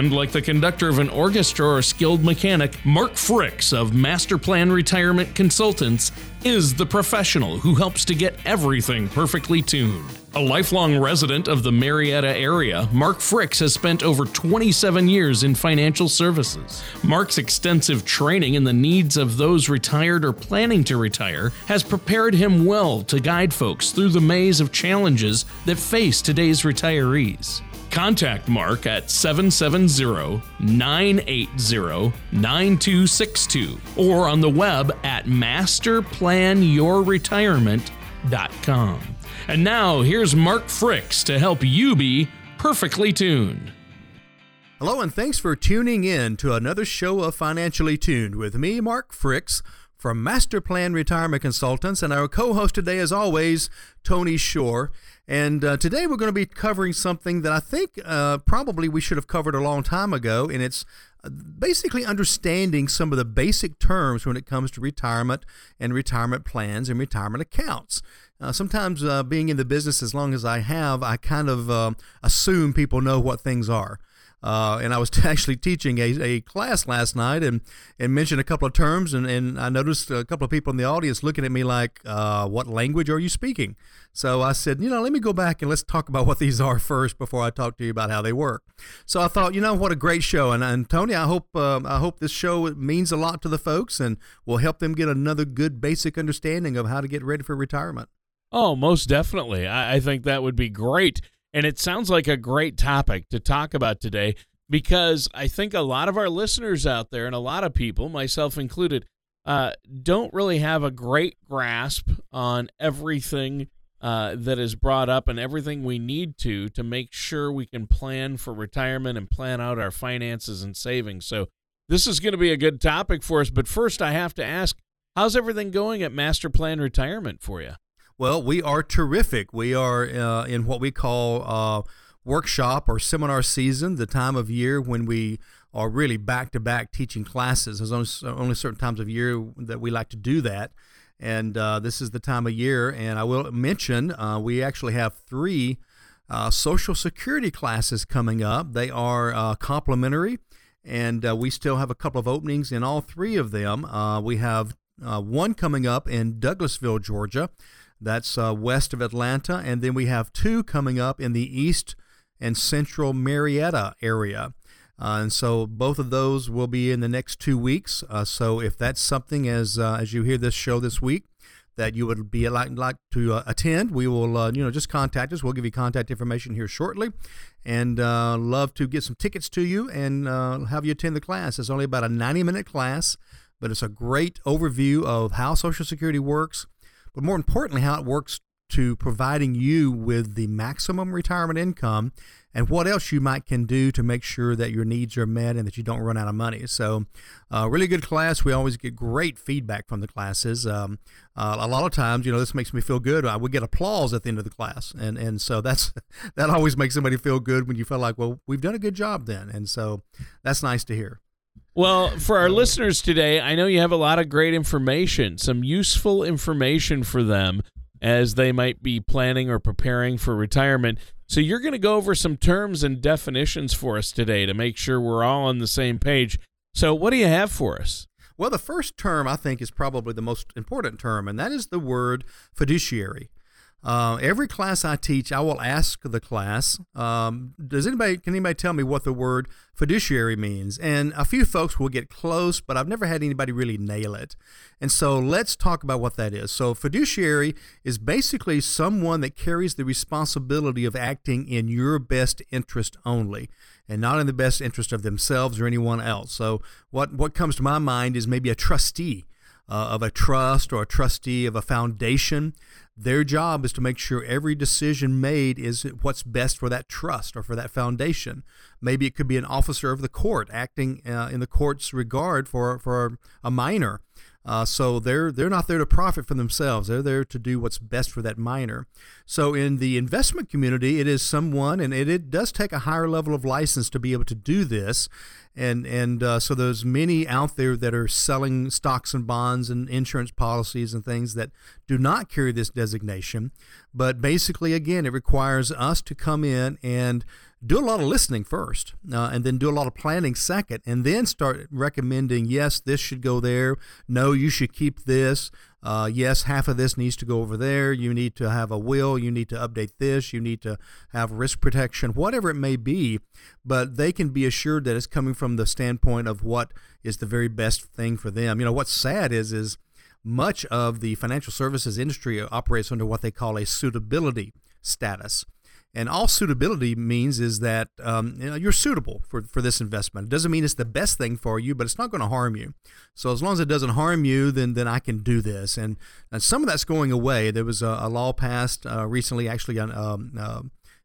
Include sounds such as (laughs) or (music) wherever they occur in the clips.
And like the conductor of an orchestra or skilled mechanic, Mark Fricks of Master Plan Retirement Consultants is the professional who helps to get everything perfectly tuned. A lifelong resident of the Marietta area, Mark Fricks has spent over 27 years in financial services. Mark's extensive training in the needs of those retired or planning to retire has prepared him well to guide folks through the maze of challenges that face today's retirees. Contact Mark at 770 980 9262 or on the web at masterplanyourretirement.com. And now here's Mark Fricks to help you be perfectly tuned. Hello, and thanks for tuning in to another show of Financially Tuned with me, Mark Fricks from Master Plan Retirement Consultants, and our co host today, as always, Tony Shore. And uh, today we're going to be covering something that I think uh, probably we should have covered a long time ago, and it's uh, basically understanding some of the basic terms when it comes to retirement and retirement plans and retirement accounts. Uh, sometimes, uh, being in the business as long as I have, I kind of uh, assume people know what things are. Uh, and I was (laughs) actually teaching a, a class last night and, and mentioned a couple of terms, and, and I noticed a couple of people in the audience looking at me like, uh, What language are you speaking? So I said, You know, let me go back and let's talk about what these are first before I talk to you about how they work. So I thought, you know, what a great show. And, and Tony, I hope, uh, I hope this show means a lot to the folks and will help them get another good basic understanding of how to get ready for retirement. Oh, most definitely. I, I think that would be great. And it sounds like a great topic to talk about today because I think a lot of our listeners out there and a lot of people, myself included, uh, don't really have a great grasp on everything uh, that is brought up and everything we need to to make sure we can plan for retirement and plan out our finances and savings. So this is going to be a good topic for us. But first, I have to ask, how's everything going at Master Plan Retirement for you? Well, we are terrific. We are uh, in what we call uh, workshop or seminar season, the time of year when we are really back to back teaching classes. There's only, only certain times of year that we like to do that. And uh, this is the time of year. And I will mention uh, we actually have three uh, Social Security classes coming up. They are uh, complimentary, and we still have a couple of openings in all three of them. we have one coming up in Douglasville, Georgia. That's uh, west of Atlanta. And then we have two coming up in the east and central Marietta area. Uh, and so both of those will be in the next two weeks. Uh, so if that's something as uh, as you hear this show this week that you would be like like to uh, attend, we will uh, you know just contact us. We'll give you contact information here shortly, and love to get some tickets to you and have you attend the class. It's only about a ninety minute class, but it's a great overview of how Social Security works but more importantly, how it works to providing you with the maximum retirement income and what else you might can do to make sure that your needs are met and that you don't run out of money. So, uh, really good class. We always get great feedback from the classes. Um, uh, a lot of times, you know, this makes me feel good. I would get applause at the end of the class, and and so that's (laughs) that always makes somebody feel good when you feel like, well, we've done a good job then, and so that's nice to hear. Well, for our listeners today, I know you have a lot of great information, some useful information for them as they might be planning or preparing for retirement. So you're going to go over some terms and definitions for us today to make sure we're all on the same page. So what do you have for us? Well, the first term I think is probably the most important term, and that is the word fiduciary. Uh, every class I teach, I will ask the class, um, does anybody, can anybody tell me what the word fiduciary means? And a few folks will get close, but I've never had anybody really nail it. And so let's talk about what that is. So, fiduciary is basically someone that carries the responsibility of acting in your best interest only and not in the best interest of themselves or anyone else. So, what, what comes to my mind is maybe a trustee. Uh, of a trust or a trustee of a foundation their job is to make sure every decision made is what's best for that trust or for that foundation. Maybe it could be an officer of the court acting uh, in the court's regard for, for a minor. Uh, so they're they're not there to profit for themselves. They're there to do what's best for that minor. So in the investment community, it is someone, and it, it does take a higher level of license to be able to do this. And and uh, so there's many out there that are selling stocks and bonds and insurance policies and things that do not carry this designation. But basically, again, it requires us to come in and do a lot of listening first, uh, and then do a lot of planning second, and then start recommending yes, this should go there. No, you should keep this. Uh, yes, half of this needs to go over there. You need to have a will. You need to update this. You need to have risk protection, whatever it may be. But they can be assured that it's coming from the standpoint of what is the very best thing for them. You know, what's sad is is much of the financial services industry operates under what they call a suitability status. And all suitability means is that um, you know, you're suitable for, for this investment. It doesn't mean it's the best thing for you, but it's not going to harm you. So as long as it doesn't harm you, then then I can do this. And, and some of that's going away. There was a, a law passed uh, recently, actually, um, uh,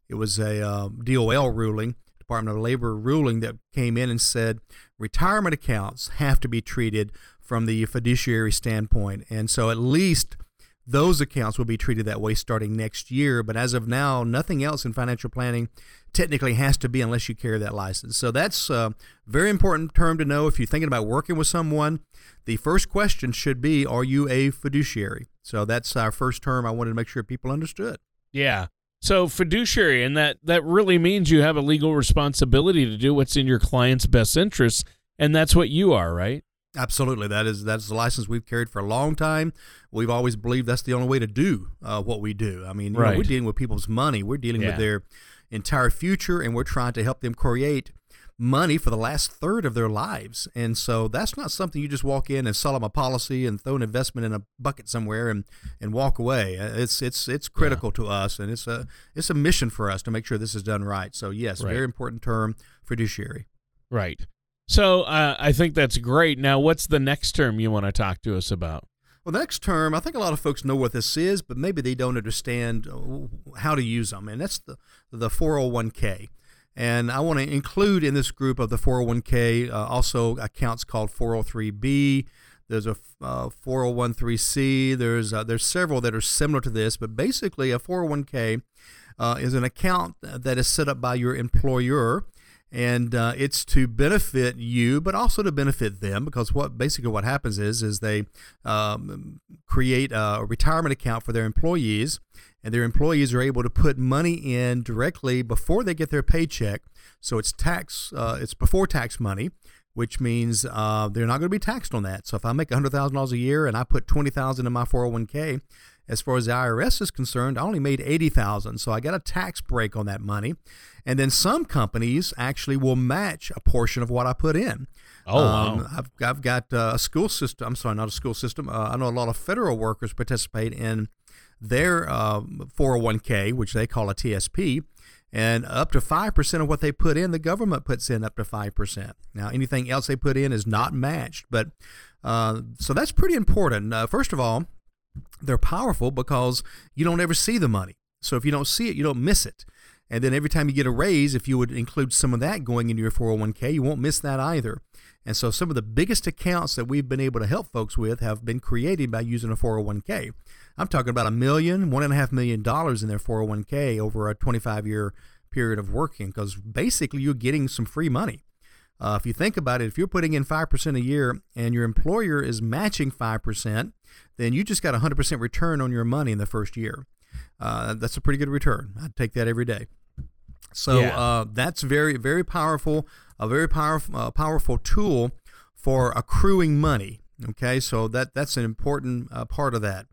it was a uh, DOL ruling, Department of Labor ruling that came in and said retirement accounts have to be treated from the fiduciary standpoint. And so at least those accounts will be treated that way starting next year. But as of now, nothing else in financial planning technically has to be unless you carry that license. So that's a very important term to know if you're thinking about working with someone. The first question should be Are you a fiduciary? So that's our first term I wanted to make sure people understood. Yeah. So fiduciary, and that, that really means you have a legal responsibility to do what's in your client's best interests. And that's what you are, right? Absolutely, that is that's the license we've carried for a long time. We've always believed that's the only way to do uh, what we do. I mean, right. know, we're dealing with people's money, we're dealing yeah. with their entire future, and we're trying to help them create money for the last third of their lives. And so that's not something you just walk in and sell them a policy and throw an investment in a bucket somewhere and, and walk away. Uh, it's it's it's critical yeah. to us, and it's a it's a mission for us to make sure this is done right. So yes, right. very important term, fiduciary. Right. So uh, I think that's great. Now, what's the next term you want to talk to us about? Well, next term, I think a lot of folks know what this is, but maybe they don't understand uh, how to use them, and that's the the 401k. And I want to include in this group of the 401k uh, also accounts called 403b. There's a uh, 401c. There's uh, there's several that are similar to this, but basically a 401k uh, is an account that is set up by your employer and uh, it's to benefit you, but also to benefit them because what basically what happens is is they um, create a retirement account for their employees, and their employees are able to put money in directly before they get their paycheck. So it's tax, uh, it's before tax money, which means uh, they're not going to be taxed on that. So if I make hundred thousand dollars a year and I put twenty thousand in my four hundred oh one k, as far as the IRS is concerned, I only made eighty thousand, so I got a tax break on that money. And then some companies actually will match a portion of what I put in. Oh, um, wow. I've, I've got uh, a school system. I'm sorry, not a school system. Uh, I know a lot of federal workers participate in their uh, 401k, which they call a TSP. And up to 5% of what they put in, the government puts in up to 5%. Now, anything else they put in is not matched. But uh, so that's pretty important. Uh, first of all, they're powerful because you don't ever see the money. So if you don't see it, you don't miss it. And then every time you get a raise, if you would include some of that going into your 401k, you won't miss that either. And so some of the biggest accounts that we've been able to help folks with have been created by using a 401k. I'm talking about a million, one and a half million dollars in their 401k over a 25 year period of working because basically you're getting some free money. Uh, if you think about it, if you're putting in 5% a year and your employer is matching 5%, then you just got a 100% return on your money in the first year. Uh, that's a pretty good return. I'd take that every day. So yeah. uh, that's very, very powerful, a very powerful, uh, powerful tool for accruing money. Okay, so that that's an important uh, part of that.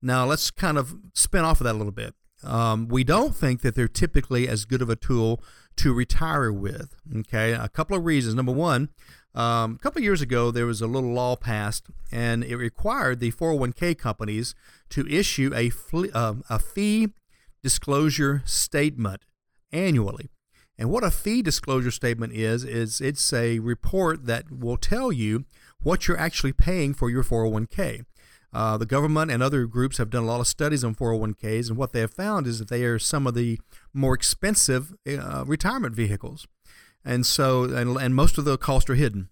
Now let's kind of spin off of that a little bit. Um, we don't think that they're typically as good of a tool to retire with. Okay, a couple of reasons. Number one, um, a couple of years ago, there was a little law passed, and it required the 401k companies to issue a, fle- uh, a fee disclosure statement annually. And what a fee disclosure statement is, is it's a report that will tell you what you're actually paying for your 401k. Uh, the government and other groups have done a lot of studies on 401ks, and what they have found is that they are some of the more expensive uh, retirement vehicles. And so and, and most of the costs are hidden.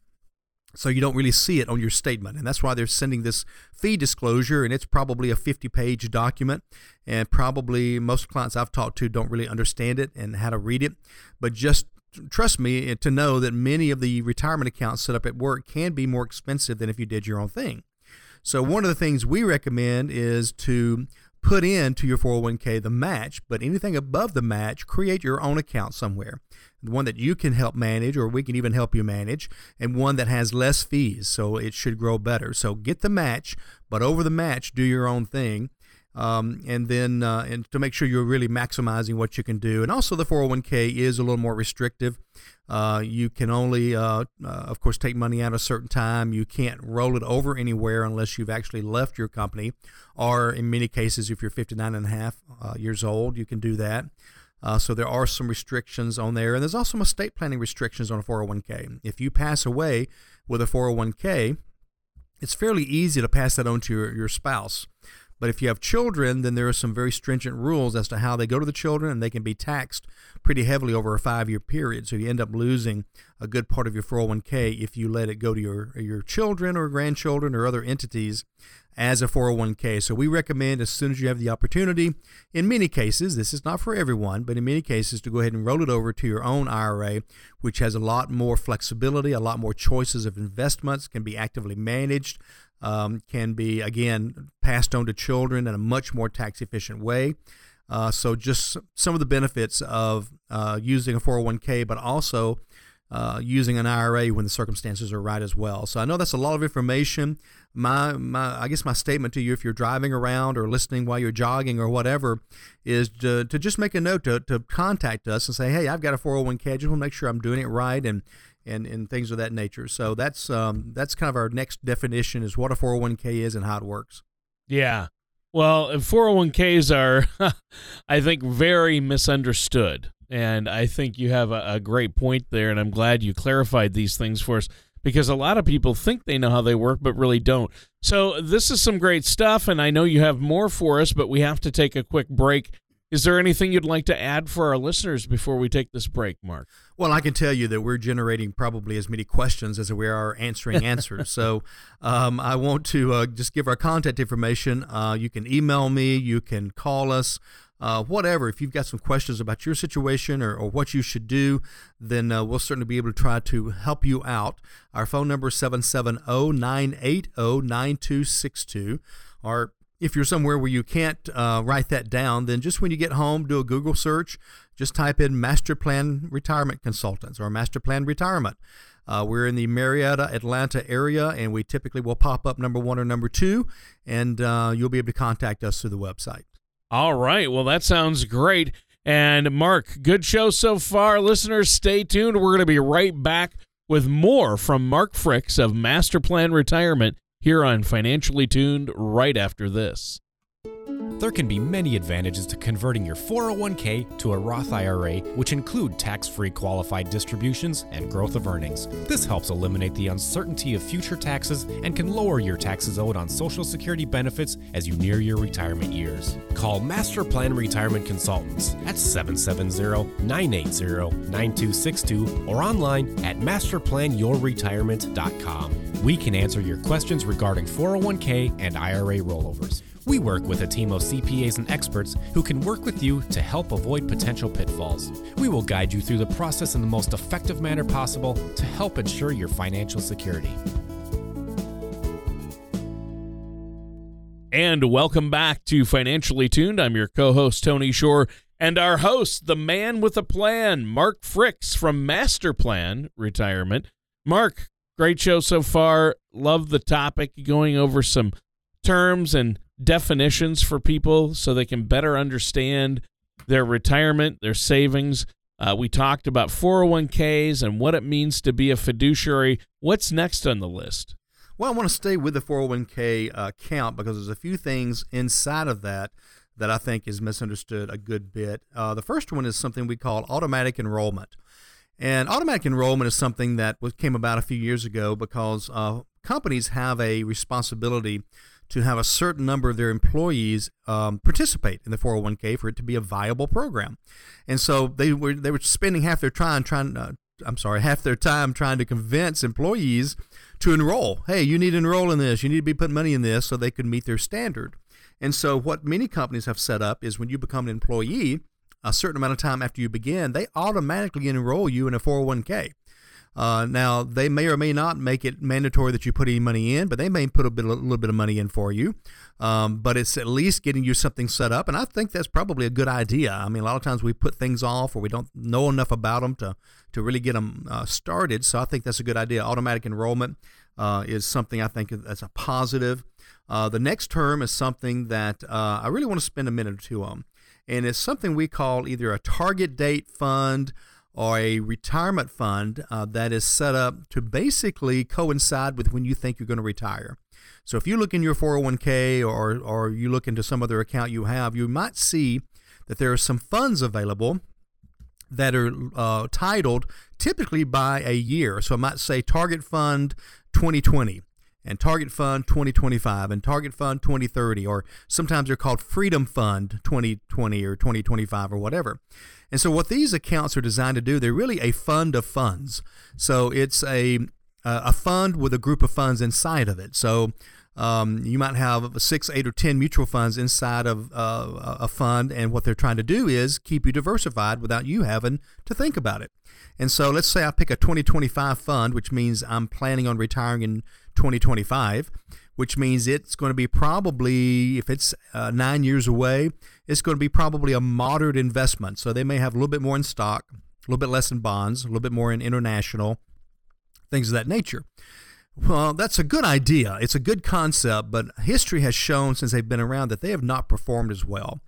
so you don't really see it on your statement and that's why they're sending this fee disclosure and it's probably a 50 page document and probably most clients i've talked to don't really understand it and how to read it. But just trust me to know that many of the retirement accounts set up at work can be more expensive than if you did your own thing so one of the things we recommend is to put into your 401k the match, but anything above the match, create your own account somewhere. One that you can help manage, or we can even help you manage, and one that has less fees, so it should grow better. So get the match, but over the match, do your own thing. Um, and then uh, and to make sure you're really maximizing what you can do. And also, the 401k is a little more restrictive. Uh, you can only, uh, uh, of course, take money out a certain time. You can't roll it over anywhere unless you've actually left your company, or in many cases, if you're 59 and a half uh, years old, you can do that. Uh, so there are some restrictions on there, and there's also some estate planning restrictions on a 401k. If you pass away with a 401k, it's fairly easy to pass that on to your, your spouse. But if you have children, then there are some very stringent rules as to how they go to the children, and they can be taxed pretty heavily over a five year period. So you end up losing a good part of your 401k if you let it go to your, your children or grandchildren or other entities as a 401k. So we recommend as soon as you have the opportunity, in many cases, this is not for everyone, but in many cases, to go ahead and roll it over to your own IRA, which has a lot more flexibility, a lot more choices of investments, can be actively managed um, can be, again, passed on to children in a much more tax efficient way. Uh, so, just some of the benefits of uh, using a 401k, but also uh, using an IRA when the circumstances are right as well. So, I know that's a lot of information. My, my, I guess my statement to you, if you're driving around or listening while you're jogging or whatever, is to, to just make a note to, to contact us and say, hey, I've got a 401k. I just want to make sure I'm doing it right and and, and things of that nature. So that's um, that's kind of our next definition is what a 401k is and how it works. Yeah. Well, 401ks are, (laughs) I think, very misunderstood. And I think you have a, a, great point there. And I'm glad you clarified these things for us because a lot of people think they know how they work, but really don't. So, this is some great stuff. And I know you have more for us, but we have to take a quick break. Is there anything you'd like to add for our listeners before we take this break, Mark? Well, I can tell you that we're generating probably as many questions as we are answering (laughs) answers. so um, I want to uh, just give our contact information. Uh, you can email me, you can call us. Uh, whatever, if you've got some questions about your situation or, or what you should do, then uh, we'll certainly be able to try to help you out. Our phone number is 770 980 9262. Our if you're somewhere where you can't uh, write that down, then just when you get home, do a Google search. Just type in Master Plan Retirement Consultants or Master Plan Retirement. Uh, we're in the Marietta, Atlanta area, and we typically will pop up number one or number two, and uh, you'll be able to contact us through the website. All right. Well, that sounds great. And Mark, good show so far. Listeners, stay tuned. We're going to be right back with more from Mark Fricks of Master Plan Retirement here on Financially Tuned right after this. There can be many advantages to converting your 401k to a Roth IRA, which include tax free qualified distributions and growth of earnings. This helps eliminate the uncertainty of future taxes and can lower your taxes owed on Social Security benefits as you near your retirement years. Call Master Plan Retirement Consultants at 770 980 9262 or online at masterplanyourretirement.com. We can answer your questions regarding 401k and IRA rollovers. We work with a team of CPAs and experts who can work with you to help avoid potential pitfalls. We will guide you through the process in the most effective manner possible to help ensure your financial security. And welcome back to Financially Tuned. I'm your co host, Tony Shore, and our host, the man with a plan, Mark Fricks from Master Plan Retirement. Mark, great show so far. Love the topic, going over some terms and definitions for people so they can better understand their retirement, their savings. Uh, we talked about 401ks and what it means to be a fiduciary. What's next on the list? Well, I want to stay with the 401k uh, because there's a few things inside of that that I think is misunderstood a good bit. Uh, the first one is something we call automatic enrollment. And automatic enrollment is something that came about a few years ago because uh, companies have a responsibility to have a certain number of their employees um, participate in the 401k for it to be a viable program. And so they were they were spending half their time trying uh, I'm sorry, half their time trying to convince employees to enroll. Hey, you need to enroll in this. You need to be putting money in this so they can meet their standard. And so, what many companies have set up is when you become an employee, a certain amount of time after you begin, they automatically enroll you in a 401k. Uh, now, they may or may not make it mandatory that you put any money in, but they may put a, bit, a little bit of money in for you. Um, but it's at least getting you something set up, and I think that's probably a good idea. I mean, a lot of times we put things off or we don't know enough about them to, to really get them uh, started. So I think that's a good idea. Automatic enrollment uh, is something I think that's a positive. Uh, the next term is something that uh, I really want to spend a minute or two on, and it's something we call either a target date fund or a retirement fund uh, that is set up to basically coincide with when you think you're going to retire. So if you look in your 401k or, or you look into some other account you have, you might see that there are some funds available that are uh, titled typically by a year. So I might say Target Fund 2020 and Target Fund 2025 and Target Fund 2030, or sometimes they're called Freedom Fund 2020 or 2025 or whatever. And so, what these accounts are designed to do, they're really a fund of funds. So, it's a a fund with a group of funds inside of it. So, um, you might have six, eight, or ten mutual funds inside of uh, a fund, and what they're trying to do is keep you diversified without you having to think about it. And so, let's say I pick a 2025 fund, which means I'm planning on retiring in 2025, which means it's going to be probably, if it's uh, nine years away, it's going to be probably a moderate investment. So they may have a little bit more in stock, a little bit less in bonds, a little bit more in international, things of that nature. Well, that's a good idea. It's a good concept, but history has shown since they've been around that they have not performed as well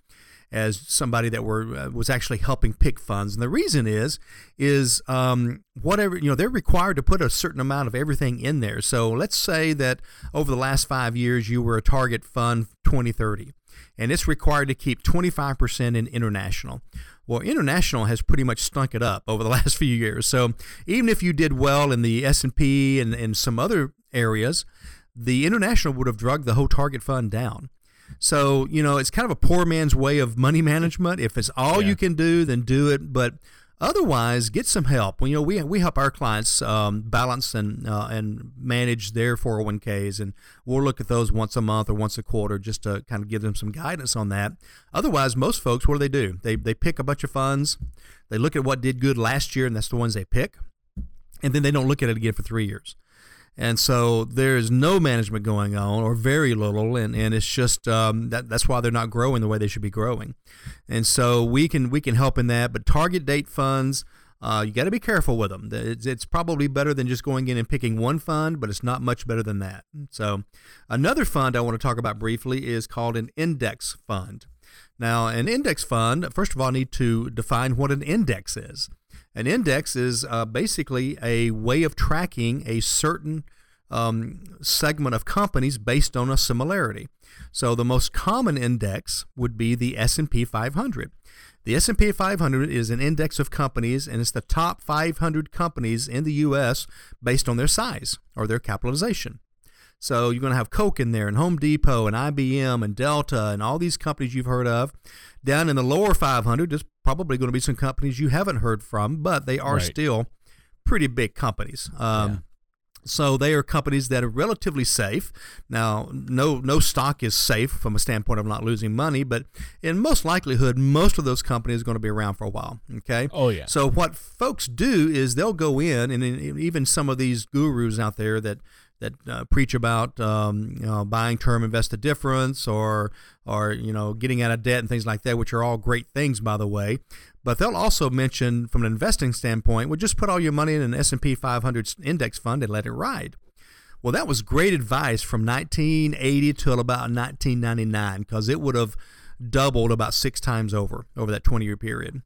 as somebody that were uh, was actually helping pick funds. And the reason is is um, whatever you know they're required to put a certain amount of everything in there. So let's say that over the last five years you were a target fund 2030, and it's required to keep 25% in international. Well, international has pretty much stunk it up over the (laughs) last few years. So even if you did well in the S&P and, and some other areas, the international would have drugged the whole target fund down. So, you know, it's kind of a poor man's way of money (laughs) management. If it's all yeah. you can do, then do it. But otherwise, get some help. You know, we, we help our clients um, balance and uh, and manage their 401ks, and we'll look at those once a month or once a quarter just to kind of give them some guidance on that. Otherwise, most folks, what do they do? They, they pick a bunch of funds, they look at what did good last year, and that's the ones they pick, and then they don't look at it again for three years. And so there's no management going on, or very little, and, and it's just um, that that's why they're not growing the way they should be growing. And so we can we can help in that. But target date funds, uh, you got to be careful with them. It's, it's probably better than just going in and picking one fund, but it's not much better than that. So another fund I want to talk about briefly is called an index fund. Now, an index fund, first of all, I need to define what an index is. An index is uh, basically a way of tracking a certain um, segment of companies based on a similarity. So the most common index would be the S&P 500. The S&P 500 is an index of companies and it's the top 500 companies in the US based on their size or their capitalization. So you're going to have Coke in there, and Home Depot, and IBM, and Delta, and all these companies you've heard of. Down in the lower 500, there's probably going to be some companies you haven't heard from, but they are right. still pretty big companies. Um, yeah. So they are companies that are relatively safe. Now, no no stock is safe from a standpoint of not losing money, but in most likelihood, most of those companies are going to be around for a while. Okay. Oh yeah. So what folks do is they'll go in, and even some of these gurus out there that that uh, preach about um, you know, buying term invested difference or or you know getting out of debt and things like that, which are all great things by the way. But they'll also mention from an investing standpoint, well, just put all your money in an S&P 500 index fund and let it ride. Well, that was great advice from 1980 till about 1999 because it would have doubled about six times over over that 20 year period.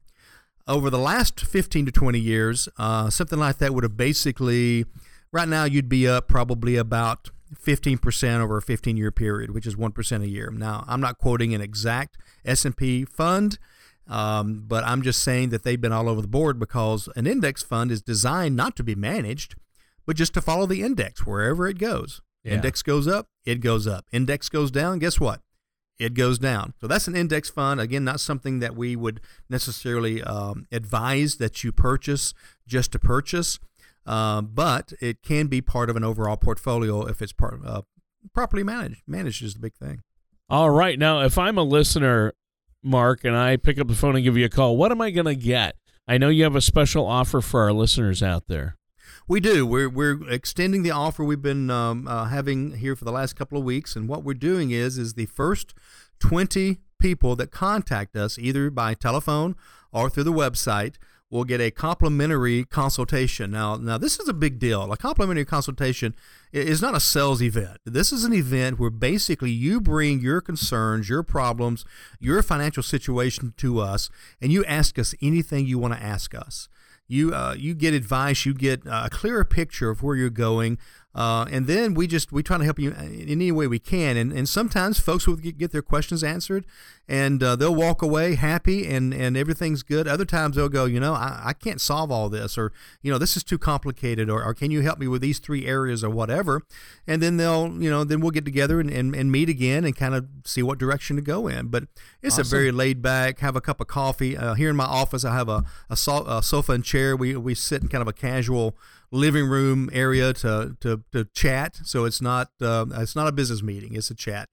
Over the last 15 to 20 years, uh, something like that would have basically Right now, you'd be up probably about 15% over a 15 year period, which is 1% a year. Now, I'm not quoting an exact S&P fund, um, but I'm just saying that they've been all over the board because an index fund is designed not to be managed, but just to follow the index wherever it goes. Yeah. Index goes up, it goes up. Index goes down, guess what? It goes down. So that's an index fund. Again, not something that we would necessarily um, advise that you purchase just to purchase. Uh, but it can be part of an overall portfolio if it's part, uh, properly managed. Managed is the big thing. All right. Now, if I'm a listener, Mark, and I pick up the phone and give you a call, what am I going to get? I know you have a special offer for our listeners out there. We do. We're we're extending the offer we've been um, uh, having here for the last couple of weeks, and what we're doing is is the first twenty people that contact us either by telephone or through the website will get a complimentary consultation. Now, now this is a big deal. A complimentary consultation is not a sales event. This is an event where basically you bring your concerns, your problems, your financial situation to us, and you ask us anything you want to ask us. You uh, you get advice, you get a clearer picture of where you're going, uh, and then we just we try to help you in any way we can. And, and sometimes folks will get, their questions answered, and uh, they'll walk away happy and, and everything's good. Other times they'll go, you know, I, I can't solve all this, or you know, this is too complicated, or, or can you help me with these three areas or whatever. And then they'll you know then we'll get together and, and, and meet again and kind of see what direction to go in. But it's awesome. a very laid back. Have a cup of coffee uh, here in my office. I have a, a, so, a sofa and chair. We we sit in kind of a casual living room area to, to, to chat. So it's not uh, it's not a business meeting; it's a chat.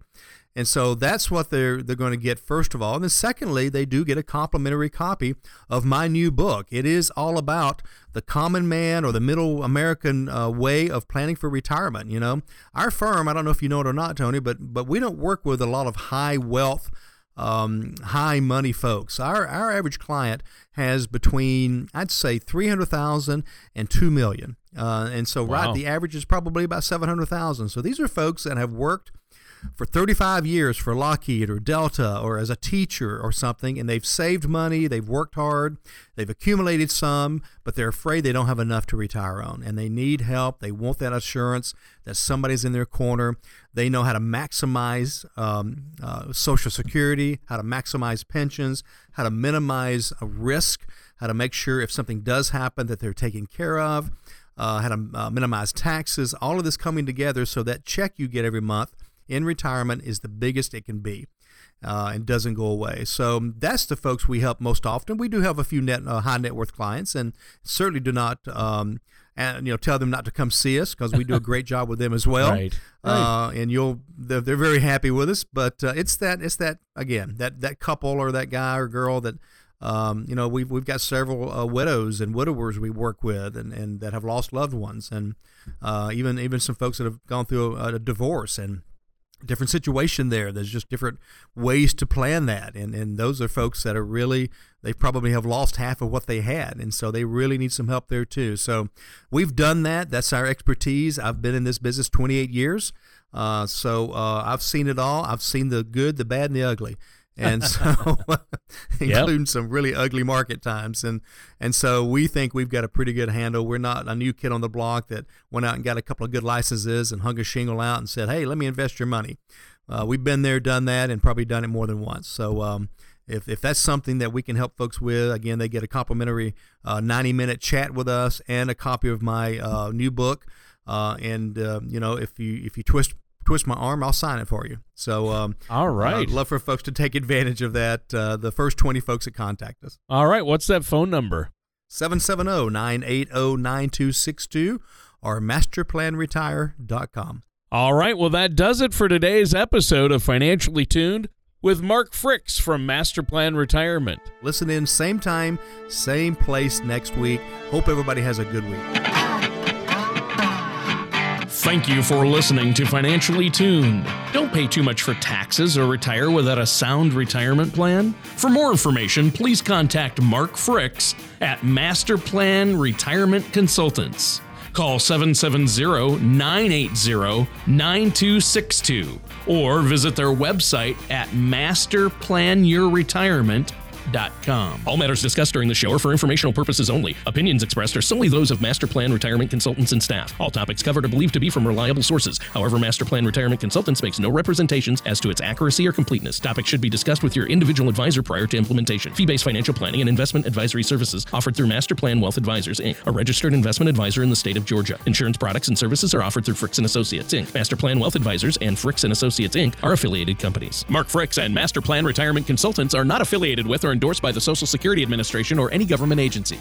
And so that's what they're they're going to get first of all. And then secondly, they do get a complimentary copy of my new book. It is all about the common man or the middle American uh, way of planning for retirement. You know, our firm, I don't know if you know it or not, Tony, but but we don't work with a lot of high wealth um, high money folks. Our our average client has between I'd say three hundred thousand and two million, uh, and so wow. right the average is probably about seven hundred thousand. So these are folks that have worked for 35 years for Lockheed or Delta or as a teacher or something, and they've saved money, they've worked hard, they've accumulated some, but they're afraid they don't have enough to retire on, and they need help. They want that assurance that somebody's in their corner. They know how to maximize um, uh, Social Security, how to maximize pensions, how to minimize a risk, how to make sure if something does happen that they're taken care of. Uh, how to uh, minimize taxes, all of this coming together so that check you get every month in retirement is the biggest it can be. Uh, and doesn't go away. So that's the folks we help most often. We do have a few net, uh, high net worth clients, and certainly do not, um, and you know, tell them not to come see us because we do a (laughs) great job with them as well. Right. Uh, and you'll, they're, they're, very happy with us. But uh, it's that, it's that again, that that couple or that guy or girl that. Um, you know, we've we've got several uh, widows and widowers we work with, and, and that have lost loved ones, and uh, even even some folks that have gone through a, a divorce, and different situation there. There's just different ways to plan that, and and those are folks that are really they probably have lost half of what they had, and so they really need some help there too. So we've done that. That's our expertise. I've been in this business 28 years, uh, so uh, I've seen it all. I've seen the good, the bad, and the ugly and so (laughs) including yep. some really ugly market times. And and so we think we've got a pretty good handle. We're not a new kid on the block that went out and got a couple of good licenses and hung a shingle out and said hey let me invest your money. Uh, we've been there done that and probably done it more than once. So um, if, if that's something that we can help folks with again they get a complimentary uh, 90 minute chat with us and a copy of my uh, new book. Uh, and uh, you know if you if you twist twist my arm, I'll sign it for you. So, um, (laughs) all right, I'd love for folks to take advantage of that. Uh, the first 20 folks that contact us. All right, what's that phone number? 770 980 9262 or masterplanretire.com. All right, well, that does it for today's episode of Financially Tuned with Mark Fricks from Masterplan Retirement. Listen in, same time, same place next week. Hope everybody has a good week. Thank you for listening to Financially Tuned. Don't pay too much for taxes or retire without a sound retirement plan. For more information, please contact Mark Fricks at Masterplan Retirement Consultants. Call 770 980 9262 or visit their website at masterplanyourretirement.com all matters discussed during the show are for informational purposes only. Opinions expressed are solely those of Master Plan Retirement Consultants and staff. All topics covered are believed to be from reliable sources. However, Master Plan Retirement Consultants makes no representations as to its accuracy or completeness. Topics should be discussed with your individual advisor prior to implementation. Fee-based financial planning and investment advisory services offered through Master Plan Wealth Advisors Inc., a registered investment advisor in the state of Georgia. Insurance products and services are offered through Fricks and Associates Inc. Master Plan Wealth Advisors and Fricks and Associates Inc. are affiliated companies. Mark Fricks and Master Plan Retirement Consultants are not affiliated with or endorsed by the Social Security Administration or any government agency.